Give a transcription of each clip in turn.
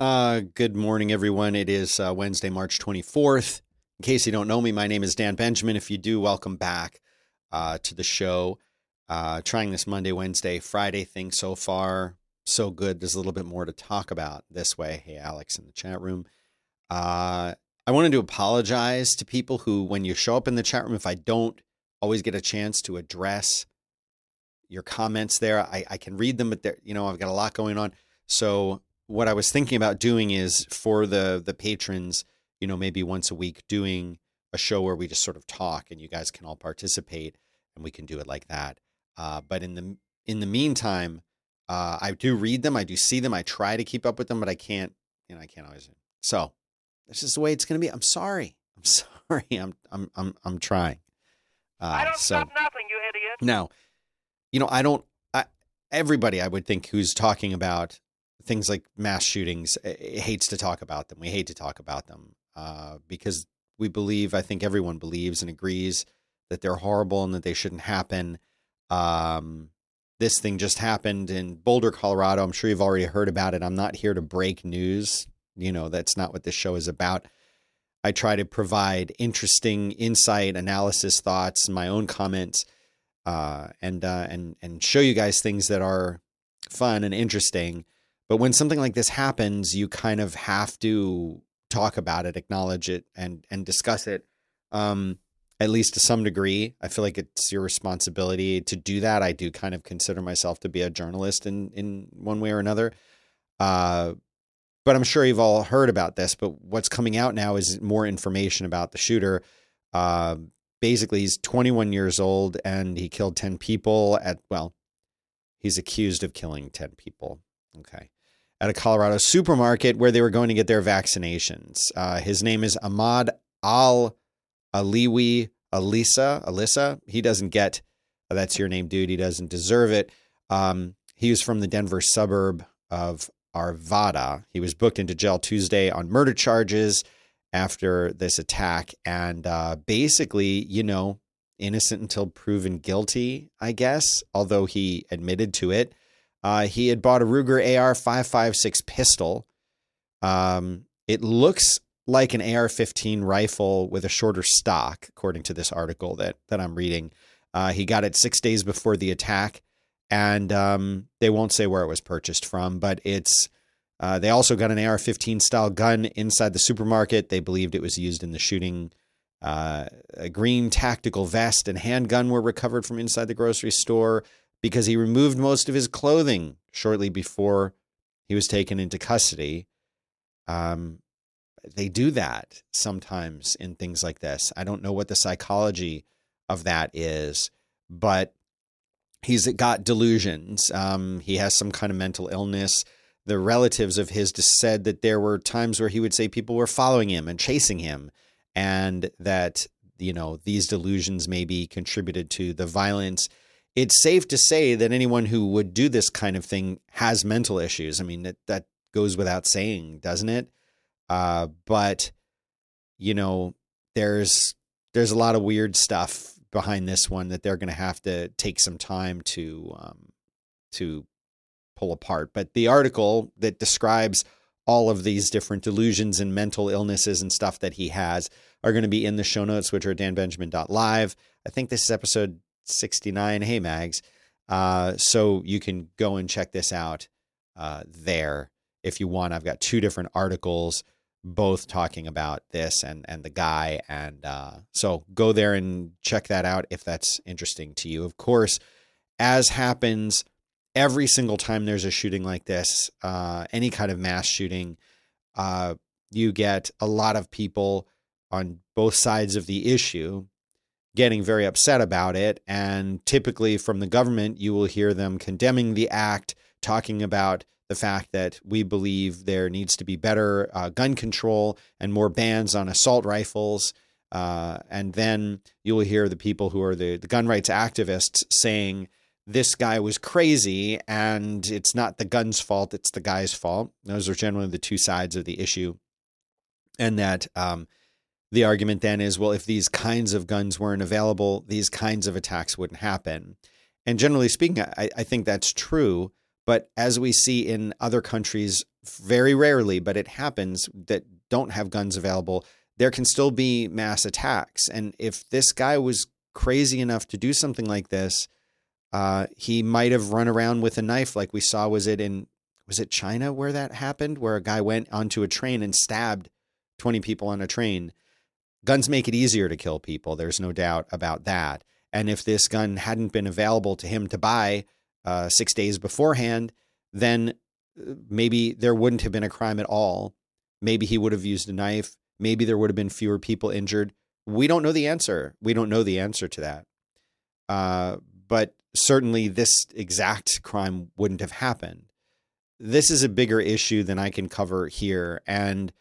Uh, good morning, everyone. It is uh, Wednesday, March 24th. In case you don't know me, my name is Dan Benjamin. If you do, welcome back uh, to the show. Uh, trying this Monday, Wednesday, Friday thing so far. So good. There's a little bit more to talk about this way. Hey, Alex in the chat room. Uh, I wanted to apologize to people who, when you show up in the chat room, if I don't always get a chance to address your comments there, I, I can read them, but there, you know, I've got a lot going on. So what I was thinking about doing is for the the patrons, you know, maybe once a week doing a show where we just sort of talk and you guys can all participate and we can do it like that. Uh, but in the in the meantime, uh, I do read them, I do see them, I try to keep up with them, but I can't, you know, I can't always. So this is the way it's going to be. I'm sorry. I'm sorry. I'm I'm I'm I'm trying. Uh, I don't so, stop nothing, you idiot. Now, you know, I don't. I, everybody, I would think, who's talking about things like mass shootings hates to talk about them. We hate to talk about them uh, because we believe, I think everyone believes and agrees that they're horrible and that they shouldn't happen. Um, this thing just happened in Boulder, Colorado. I'm sure you've already heard about it. I'm not here to break news. You know, that's not what this show is about. I try to provide interesting insight, analysis, thoughts, my own comments, uh, and uh, and and show you guys things that are fun and interesting. But when something like this happens, you kind of have to talk about it, acknowledge it, and and discuss it. Um, at least to some degree, I feel like it's your responsibility to do that. I do kind of consider myself to be a journalist in in one way or another. Uh, but I'm sure you've all heard about this. But what's coming out now is more information about the shooter. Uh, basically, he's 21 years old and he killed 10 people. At well, he's accused of killing 10 people. Okay at a Colorado supermarket where they were going to get their vaccinations. Uh, his name is Ahmad Al Aliwi Alissa. Alissa. He doesn't get uh, that's your name, dude. He doesn't deserve it. Um, he was from the Denver suburb of Arvada. He was booked into jail Tuesday on murder charges after this attack, and uh, basically, you know, innocent until proven guilty. I guess, although he admitted to it. Uh, he had bought a Ruger AR 556 pistol. Um, it looks like an AR 15 rifle with a shorter stock, according to this article that, that I'm reading. Uh, he got it six days before the attack, and um, they won't say where it was purchased from, but it's. Uh, they also got an AR 15 style gun inside the supermarket. They believed it was used in the shooting. Uh, a green tactical vest and handgun were recovered from inside the grocery store because he removed most of his clothing shortly before he was taken into custody. Um, they do that sometimes in things like this. I don't know what the psychology of that is, but he's got delusions. Um, he has some kind of mental illness. The relatives of his said that there were times where he would say people were following him and chasing him, and that you know these delusions maybe contributed to the violence it's safe to say that anyone who would do this kind of thing has mental issues. I mean, that, that goes without saying, doesn't it? Uh, but you know, there's there's a lot of weird stuff behind this one that they're going to have to take some time to um, to pull apart. But the article that describes all of these different delusions and mental illnesses and stuff that he has are going to be in the show notes, which are danbenjamin.live. I think this is episode 69 Hey Mags. Uh, so you can go and check this out uh, there if you want. I've got two different articles, both talking about this and and the guy, and uh, so go there and check that out if that's interesting to you. Of course, as happens every single time there's a shooting like this, uh, any kind of mass shooting, uh, you get a lot of people on both sides of the issue getting very upset about it. And typically from the government, you will hear them condemning the act, talking about the fact that we believe there needs to be better uh, gun control and more bans on assault rifles. Uh, and then you will hear the people who are the, the gun rights activists saying, this guy was crazy and it's not the gun's fault, it's the guy's fault. Those are generally the two sides of the issue. And that um, the argument then is well, if these kinds of guns weren't available, these kinds of attacks wouldn't happen. And generally speaking, I, I think that's true. But as we see in other countries very rarely, but it happens that don't have guns available, there can still be mass attacks. And if this guy was crazy enough to do something like this, uh, he might have run around with a knife, like we saw. Was it in was it China where that happened, where a guy went onto a train and stabbed twenty people on a train? Guns make it easier to kill people. There's no doubt about that. And if this gun hadn't been available to him to buy uh, six days beforehand, then uh, maybe there wouldn't have been a crime at all. Maybe he would have used a knife. Maybe there would have been fewer people injured. We don't know the answer. We don't know the answer to that. Uh, but certainly, this exact crime wouldn't have happened. This is a bigger issue than I can cover here. And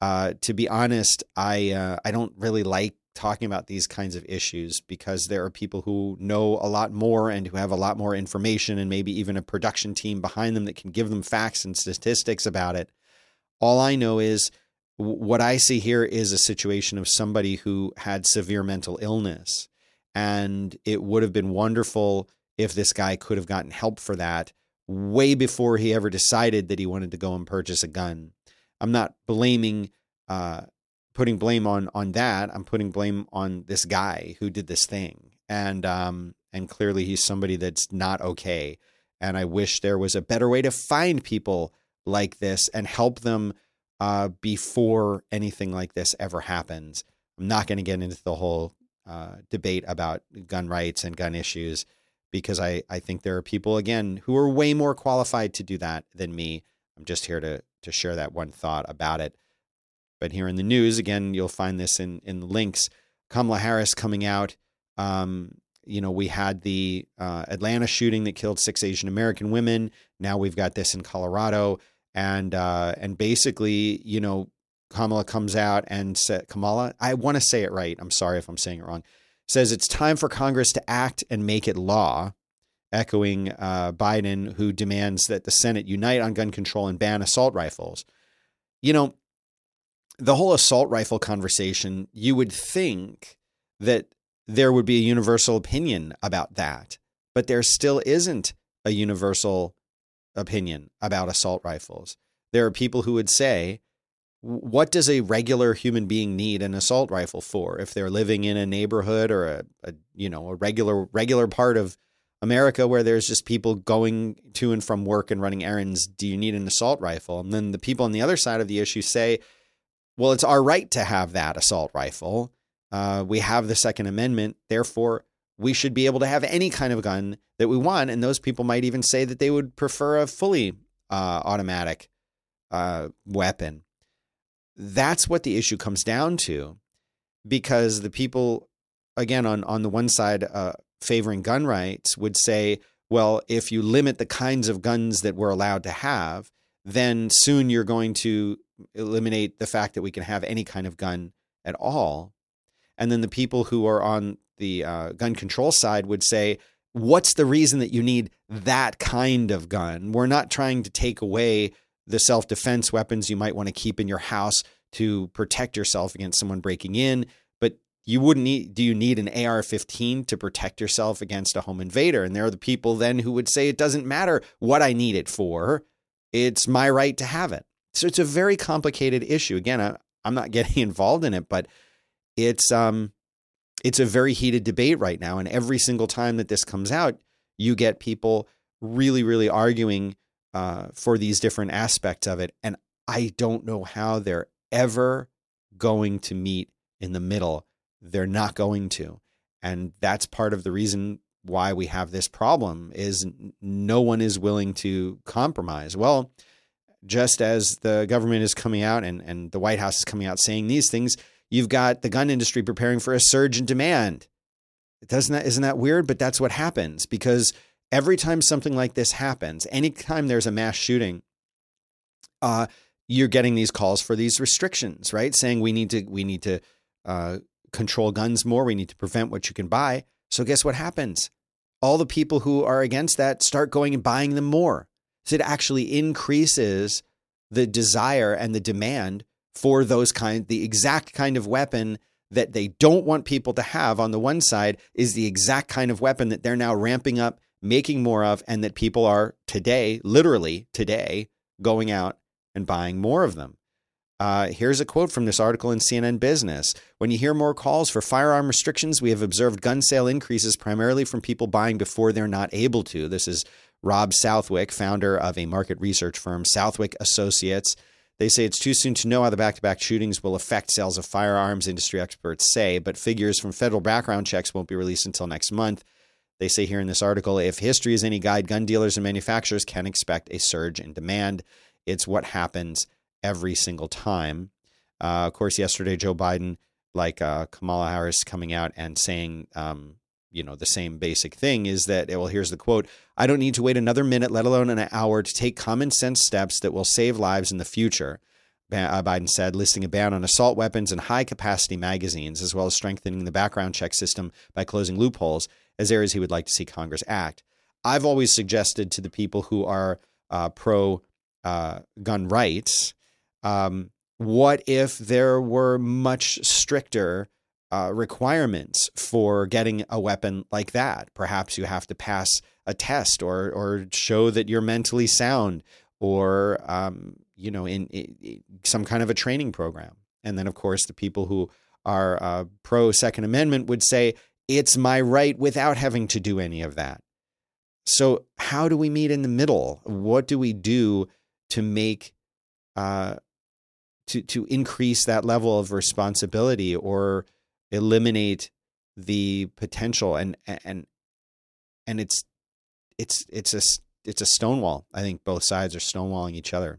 uh, to be honest, I uh, I don't really like talking about these kinds of issues because there are people who know a lot more and who have a lot more information and maybe even a production team behind them that can give them facts and statistics about it. All I know is what I see here is a situation of somebody who had severe mental illness. And it would have been wonderful if this guy could have gotten help for that way before he ever decided that he wanted to go and purchase a gun. I'm not blaming, uh, putting blame on on that. I'm putting blame on this guy who did this thing, and um, and clearly he's somebody that's not okay. And I wish there was a better way to find people like this and help them uh, before anything like this ever happens. I'm not going to get into the whole uh, debate about gun rights and gun issues because I, I think there are people, again, who are way more qualified to do that than me. I'm just here to, to share that one thought about it. But here in the news, again, you'll find this in, in the links. Kamala Harris coming out. Um, you know, we had the uh, Atlanta shooting that killed six Asian American women. Now we've got this in Colorado and uh, and basically, you know, Kamala comes out and said, Kamala, I want to say it right. I'm sorry if I'm saying it wrong. Says it's time for Congress to act and make it law, echoing uh, Biden, who demands that the Senate unite on gun control and ban assault rifles. You know, the whole assault rifle conversation, you would think that there would be a universal opinion about that, but there still isn't a universal opinion about assault rifles. There are people who would say, what does a regular human being need an assault rifle for if they're living in a neighborhood or a, a, you know a regular regular part of America where there's just people going to and from work and running errands do you need an assault rifle and then the people on the other side of the issue say well it's our right to have that assault rifle uh, we have the second amendment therefore we should be able to have any kind of gun that we want. And those people might even say that they would prefer a fully uh, automatic uh, weapon. That's what the issue comes down to, because the people, again, on on the one side uh, favoring gun rights would say, well, if you limit the kinds of guns that we're allowed to have, then soon you're going to eliminate the fact that we can have any kind of gun at all. And then the people who are on the uh, gun control side would say, what's the reason that you need that kind of gun? We're not trying to take away the self defense weapons you might want to keep in your house to protect yourself against someone breaking in, you wouldn't need do you need an AR-15 to protect yourself against a home invader? And there are the people then who would say it doesn't matter what I need it for. It's my right to have it. So it's a very complicated issue. Again, I, I'm not getting involved in it, but it's um it's a very heated debate right now. And every single time that this comes out, you get people really, really arguing uh, for these different aspects of it. And I don't know how they're ever going to meet in the middle. They're not going to. And that's part of the reason why we have this problem is no one is willing to compromise. Well, just as the government is coming out and, and the White House is coming out saying these things, You've got the gun industry preparing for a surge in demand. Doesn't that isn't that weird? But that's what happens because every time something like this happens, anytime there's a mass shooting, uh, you're getting these calls for these restrictions, right? Saying we need to we need to uh, control guns more. We need to prevent what you can buy. So guess what happens? All the people who are against that start going and buying them more. So it actually increases the desire and the demand for those kind the exact kind of weapon that they don't want people to have on the one side is the exact kind of weapon that they're now ramping up making more of and that people are today literally today going out and buying more of them. Uh, here's a quote from this article in CNN Business. When you hear more calls for firearm restrictions, we have observed gun sale increases primarily from people buying before they're not able to. This is Rob Southwick, founder of a market research firm, Southwick Associates. They say it's too soon to know how the back to back shootings will affect sales of firearms, industry experts say, but figures from federal background checks won't be released until next month. They say here in this article if history is any guide, gun dealers and manufacturers can expect a surge in demand. It's what happens every single time. Uh, of course, yesterday, Joe Biden, like uh, Kamala Harris, coming out and saying, um, you know, the same basic thing is that, well, here's the quote I don't need to wait another minute, let alone an hour, to take common sense steps that will save lives in the future. Uh, Biden said, listing a ban on assault weapons and high capacity magazines, as well as strengthening the background check system by closing loopholes, as areas he would like to see Congress act. I've always suggested to the people who are uh, pro uh, gun rights um, what if there were much stricter uh, requirements for getting a weapon like that? Perhaps you have to pass a test or or show that you're mentally sound, or um, you know, in, in, some kind of a training program. And then, of course, the people who are uh, pro Second Amendment would say it's my right without having to do any of that. So, how do we meet in the middle? What do we do to make uh, to to increase that level of responsibility or eliminate the potential and and and it's it's it's a it's a stonewall. I think both sides are stonewalling each other.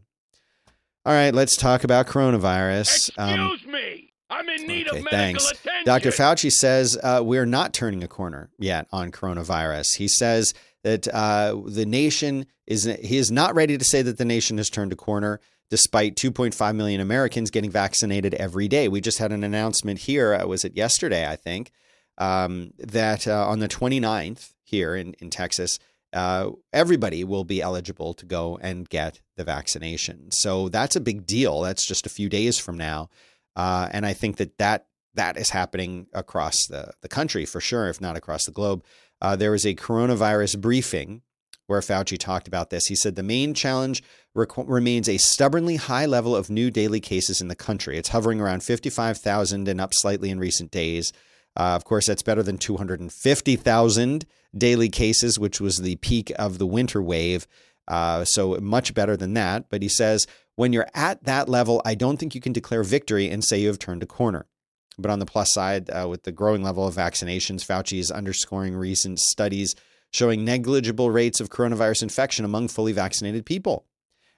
All right, let's talk about coronavirus. Um, Excuse um, me. I'm in need okay, of medical thanks. attention. Dr. Fauci says uh, we're not turning a corner yet on coronavirus. He says that uh, the nation is he is not ready to say that the nation has turned a corner despite 2.5 million Americans getting vaccinated every day. We just had an announcement here, uh, was it yesterday, I think, um, that uh, on the 29th here in, in Texas, uh, everybody will be eligible to go and get the vaccination. So that's a big deal. That's just a few days from now. Uh, and I think that, that that is happening across the, the country for sure, if not across the globe. Uh, there was a coronavirus briefing where Fauci talked about this. He said the main challenge remains a stubbornly high level of new daily cases in the country. It's hovering around 55,000 and up slightly in recent days. Uh, of course, that's better than 250,000 daily cases, which was the peak of the winter wave. Uh, so much better than that. But he says when you're at that level, I don't think you can declare victory and say you have turned a corner. But on the plus side, uh, with the growing level of vaccinations, Fauci is underscoring recent studies showing negligible rates of coronavirus infection among fully vaccinated people.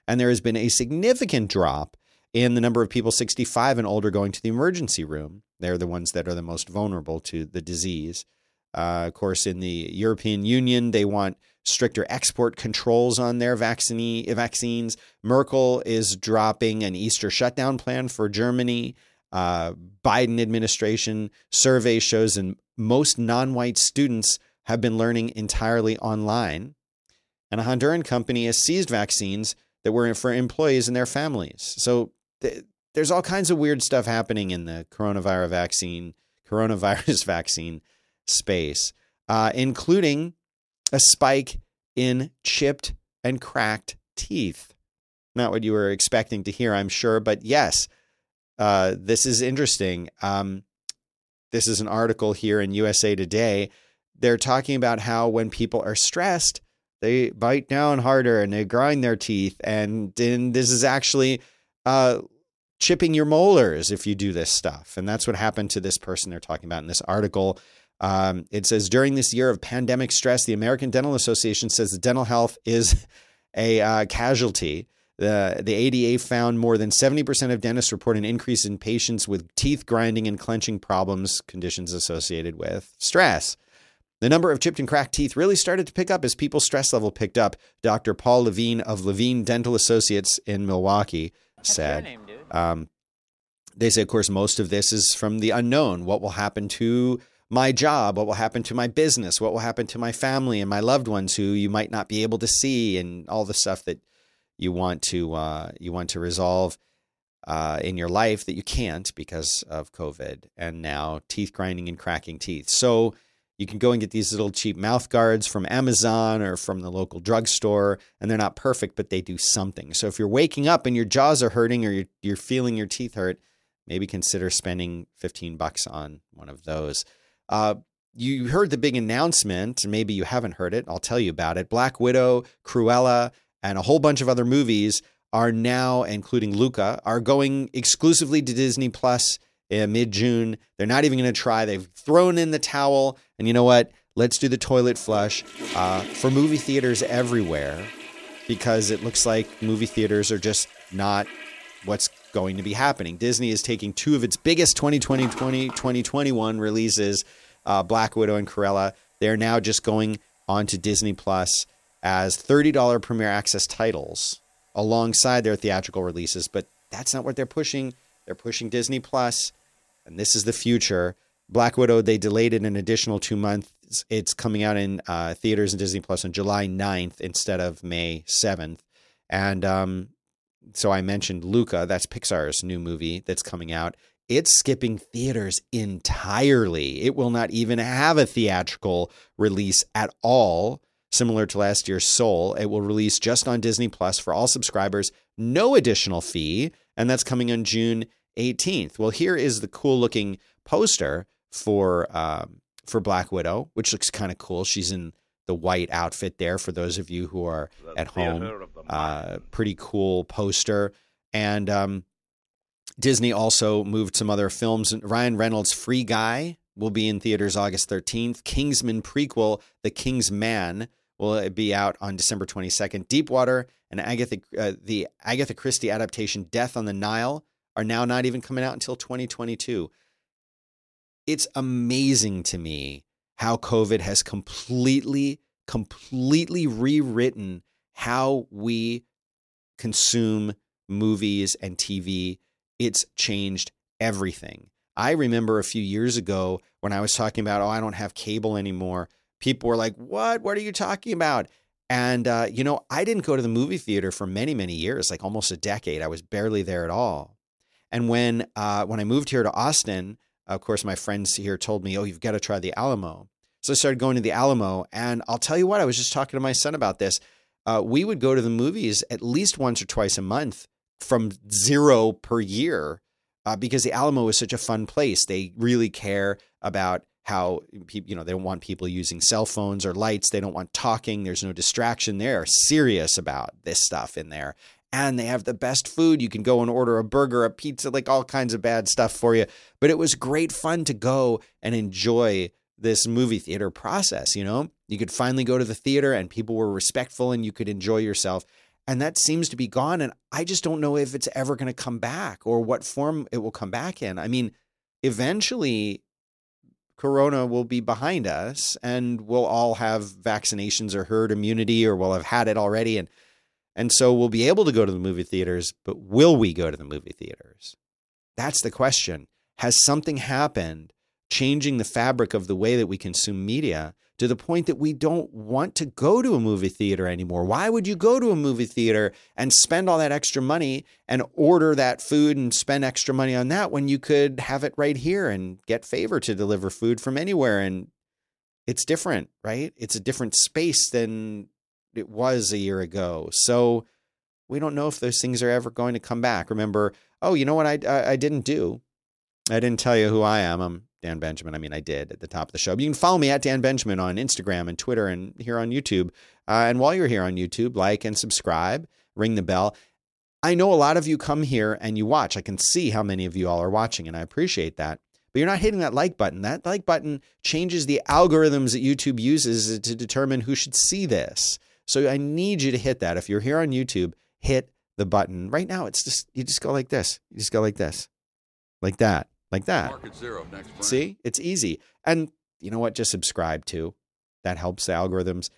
And there has been a significant drop in the number of people 65 and older going to the emergency room. They're the ones that are the most vulnerable to the disease. Uh, of course, in the European Union, they want stricter export controls on their vaccine, vaccines. Merkel is dropping an Easter shutdown plan for Germany. Uh, Biden administration survey shows and most non-white students have been learning entirely online. And a Honduran company has seized vaccines that were for employees and their families. So th- there's all kinds of weird stuff happening in the coronavirus vaccine, coronavirus vaccine space, uh, including a spike in chipped and cracked teeth. Not what you were expecting to hear, I'm sure, but yes, uh, this is interesting. Um, this is an article here in USA Today they're talking about how when people are stressed, they bite down harder and they grind their teeth. And, this is actually uh, chipping your molars if you do this stuff. And that's what happened to this person they're talking about in this article. Um, it says during this year of pandemic stress, the American Dental Association says that dental health is a uh, casualty. The, the ADA found more than 70% of dentists report an increase in patients with teeth grinding and clenching problems, conditions associated with stress. The number of chipped and cracked teeth really started to pick up as people's stress level picked up. Dr. Paul Levine of Levine Dental Associates in Milwaukee said. Name, um, they say, of course, most of this is from the unknown. What will happen to my job? What will happen to my business? What will happen to my family and my loved ones who you might not be able to see, and all the stuff that you want to uh, you want to resolve uh, in your life that you can't because of COVID, and now teeth grinding and cracking teeth. So You can go and get these little cheap mouth guards from Amazon or from the local drugstore, and they're not perfect, but they do something. So if you're waking up and your jaws are hurting or you're, you're feeling your teeth hurt, maybe consider spending 15 bucks on one of those. Uh, you heard the big announcement, maybe you haven't heard it. I'll tell you about it. Black Widow, Cruella, and a whole bunch of other movies are now, including Luca, are going exclusively to Disney Plus in mid June. They're not even going to try. They've thrown in the towel. And you know what? Let's do the toilet flush uh, for movie theaters everywhere because it looks like movie theaters are just not what's going to be happening. Disney is taking two of its biggest 2020 2021 releases, uh, Black Widow and Cruella. They're now just going onto Disney Plus as $30 premiere access titles alongside their theatrical releases. But that's not what they're pushing. They're pushing Disney Plus and this is the future. Black Widow, they delayed it an additional two months. It's coming out in uh, theaters and Disney Plus on July 9th instead of May 7th. And um, so I mentioned Luca, that's Pixar's new movie that's coming out. It's skipping theaters entirely. It will not even have a theatrical release at all, similar to last year's Soul. It will release just on Disney Plus for all subscribers, no additional fee. And that's coming on June 18th. Well, here is the cool looking poster for um, for Black Widow, which looks kind of cool. She's in the white outfit there for those of you who are the at home. Uh, pretty cool poster. And um, Disney also moved some other films. Ryan Reynolds' Free Guy will be in theaters August 13th. Kingsman prequel, The King's Man, will be out on December 22nd. Deepwater and Agatha, uh, the Agatha Christie adaptation Death on the Nile are now not even coming out until 2022. It's amazing to me how COVID has completely, completely rewritten how we consume movies and TV. It's changed everything. I remember a few years ago when I was talking about, oh, I don't have cable anymore. People were like, what? What are you talking about? And, uh, you know, I didn't go to the movie theater for many, many years, like almost a decade. I was barely there at all. And when uh, when I moved here to Austin, of course, my friends here told me, "Oh, you've got to try the Alamo." So I started going to the Alamo, and I'll tell you what, I was just talking to my son about this. Uh, we would go to the movies at least once or twice a month from zero per year uh, because the Alamo is such a fun place. They really care about how you know they don't want people using cell phones or lights. They don't want talking. There's no distraction. They're serious about this stuff in there, and they have the best food. You can go and order a burger, a pizza, like all kinds of bad stuff for you. But it was great fun to go and enjoy this movie theater process, you know? You could finally go to the theater and people were respectful and you could enjoy yourself. And that seems to be gone. And I just don't know if it's ever going to come back or what form it will come back in. I mean, eventually, Corona will be behind us and we'll all have vaccinations or herd immunity or we'll have had it already. And and so we'll be able to go to the movie theaters, but will we go to the movie theaters? That's the question. Has something happened changing the fabric of the way that we consume media to the point that we don't want to go to a movie theater anymore? Why would you go to a movie theater and spend all that extra money and order that food and spend extra money on that when you could have it right here and get favor to deliver food from anywhere and it's different, right? It's a different space than it was a year ago. So we don't know if those things are ever going to come back. Remember, oh, you know what I, I, I didn't do? I didn't tell you who I am. I'm Dan Benjamin. I mean, I did at the top of the show. But you can follow me at Dan Benjamin on Instagram and Twitter and here on YouTube. Uh, and while you're here on YouTube, like and subscribe, ring the bell. I know a lot of you come here and you watch. I can see how many of you all are watching, and I appreciate that. But you're not hitting that like button. That like button changes the algorithms that YouTube uses to determine who should see this. So I need you to hit that. If you're here on YouTube, hit the button. Right now, it's just, you just go like this. You just go like this, like that, like that. Market zero. See, it's easy. And you know what? Just subscribe to. That helps the algorithms.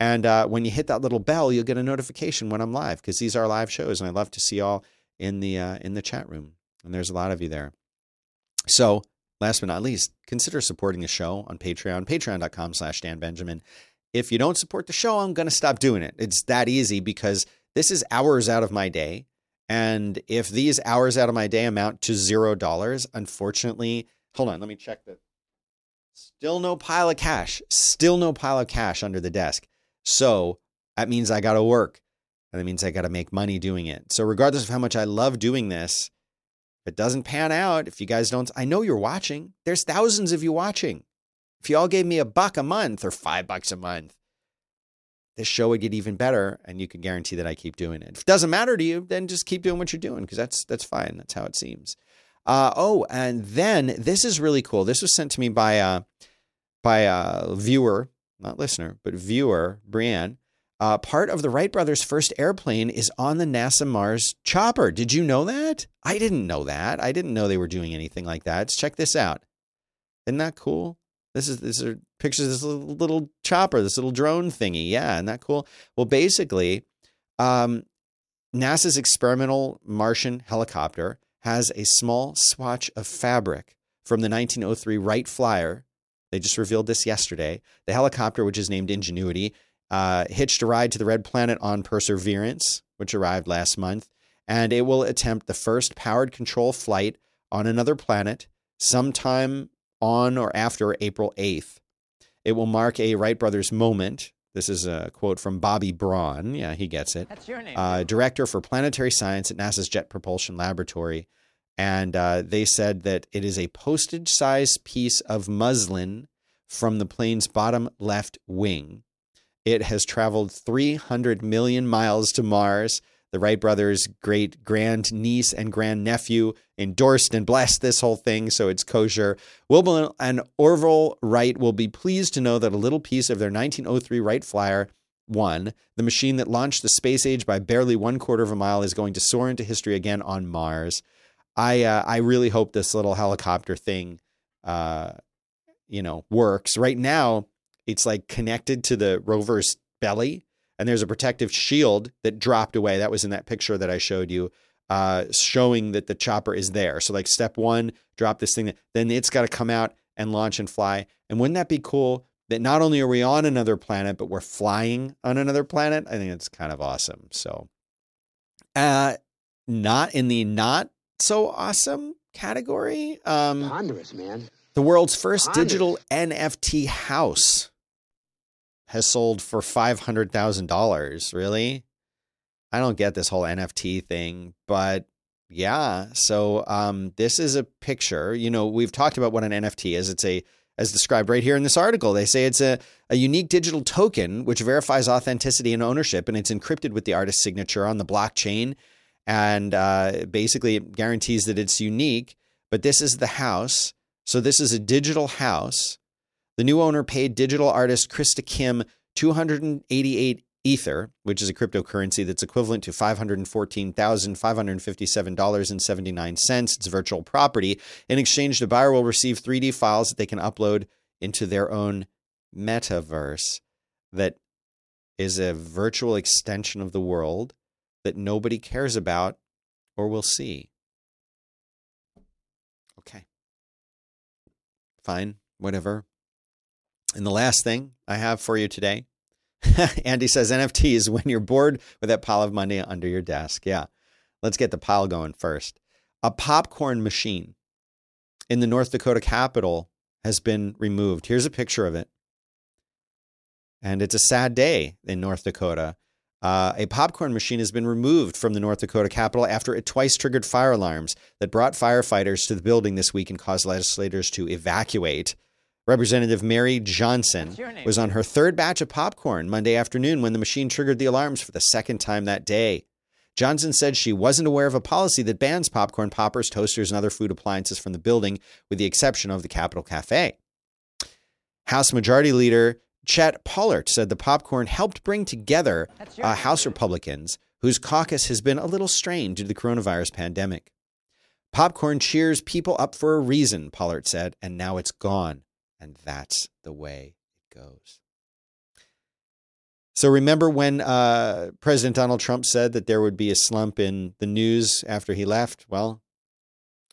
And uh, when you hit that little bell, you'll get a notification when I'm live because these are live shows, and I love to see y'all in the uh, in the chat room. And there's a lot of you there. So, last but not least, consider supporting the show on Patreon, patreon.com/slash Dan Benjamin if you don't support the show, I'm going to stop doing it. It's that easy because this is hours out of my day. And if these hours out of my day amount to zero dollars, unfortunately, hold on, let me check that. Still no pile of cash. Still no pile of cash under the desk. So that means I got to work. And that means I got to make money doing it. So, regardless of how much I love doing this, if it doesn't pan out, if you guys don't, I know you're watching. There's thousands of you watching. If you all gave me a buck a month or five bucks a month, this show would get even better and you can guarantee that I keep doing it. If it doesn't matter to you, then just keep doing what you're doing because that's that's fine. That's how it seems. Uh, oh, and then this is really cool. This was sent to me by a, uh, by a viewer, not listener, but viewer, Brienne. Uh, part of the Wright brothers' first airplane is on the NASA Mars chopper. Did you know that? I didn't know that. I didn't know they were doing anything like that. Let's check this out. Isn't that cool? This is this are pictures of this little, little chopper, this little drone thingy. Yeah, isn't that cool? Well, basically, um, NASA's experimental Martian helicopter has a small swatch of fabric from the 1903 Wright Flyer. They just revealed this yesterday. The helicopter, which is named Ingenuity, uh, hitched a ride to the Red Planet on Perseverance, which arrived last month, and it will attempt the first powered control flight on another planet sometime on or after April 8th. It will mark a Wright brothers moment. This is a quote from Bobby Braun. Yeah, he gets it. That's your name. Uh, director for planetary science at NASA's Jet Propulsion Laboratory. And uh, they said that it is a postage sized piece of muslin from the plane's bottom left wing. It has traveled 300 million miles to Mars the Wright brothers' great grand niece and grand nephew endorsed and blessed this whole thing, so it's kosher. Wilbur and Orville Wright will be pleased to know that a little piece of their 1903 Wright Flyer one, the machine that launched the space age by barely one quarter of a mile, is going to soar into history again on Mars. I uh, I really hope this little helicopter thing, uh, you know, works. Right now, it's like connected to the rover's belly, and there's a protective shield that dropped away. That was in that picture that I showed you, uh, showing that the chopper is there. So like step one, drop this thing. Then it's got to come out and launch and fly. And wouldn't that be cool? That not only are we on another planet, but we're flying on another planet. I think it's kind of awesome. So, uh, not in the not so awesome category. Um, Ponderous, man. The world's first Ponderous. digital NFT house has sold for $500,000. Really? I don't get this whole NFT thing, but yeah. So um, this is a picture. You know, we've talked about what an NFT is. It's a as described right here in this article. They say it's a, a unique digital token which verifies authenticity and ownership, and it's encrypted with the artist's signature on the blockchain. And uh, basically, it guarantees that it's unique. But this is the house. So, this is a digital house the new owner paid digital artist Krista Kim 288 Ether, which is a cryptocurrency that's equivalent to $514,557.79. It's virtual property. In exchange, the buyer will receive 3D files that they can upload into their own metaverse that is a virtual extension of the world that nobody cares about or will see. Okay. Fine, whatever. And the last thing I have for you today, Andy says NFT is when you're bored with that pile of money under your desk. Yeah. Let's get the pile going first. A popcorn machine in the North Dakota Capitol has been removed. Here's a picture of it. And it's a sad day in North Dakota. Uh, a popcorn machine has been removed from the North Dakota Capitol after it twice triggered fire alarms that brought firefighters to the building this week and caused legislators to evacuate. Representative Mary Johnson was on her third batch of popcorn Monday afternoon when the machine triggered the alarms for the second time that day. Johnson said she wasn't aware of a policy that bans popcorn poppers, toasters, and other food appliances from the building, with the exception of the Capitol Cafe. House Majority Leader Chet Pollert said the popcorn helped bring together uh, House Republicans whose caucus has been a little strained due to the coronavirus pandemic. Popcorn cheers people up for a reason, Pollert said, and now it's gone. And that's the way it goes. So remember when uh, President Donald Trump said that there would be a slump in the news after he left? Well,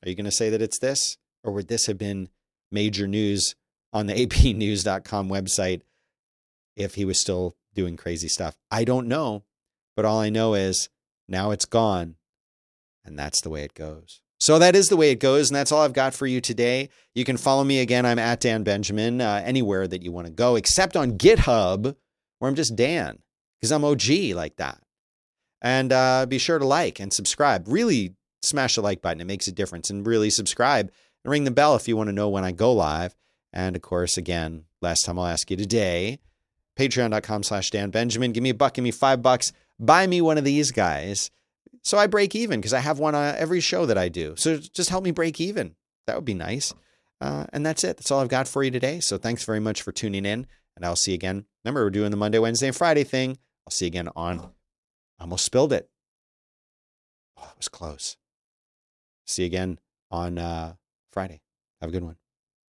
are you going to say that it's this? Or would this have been major news on the apnews.com website if he was still doing crazy stuff? I don't know. But all I know is now it's gone. And that's the way it goes. So that is the way it goes, and that's all I've got for you today. You can follow me again. I'm at Dan Benjamin uh, anywhere that you want to go, except on GitHub, where I'm just Dan because I'm OG like that. And uh, be sure to like and subscribe. Really smash the like button; it makes a difference. And really subscribe and ring the bell if you want to know when I go live. And of course, again, last time I'll ask you today, patreon.com slash Dan Benjamin. Give me a buck, give me five bucks. Buy me one of these guys so I break even because I have one on every show that I do. So just help me break even. That would be nice. Uh, and that's it. That's all I've got for you today. So thanks very much for tuning in. And I'll see you again. Remember, we're doing the Monday, Wednesday, and Friday thing. I'll see you again on. I almost spilled it. Oh, was close. See you again on uh, Friday. Have a good one.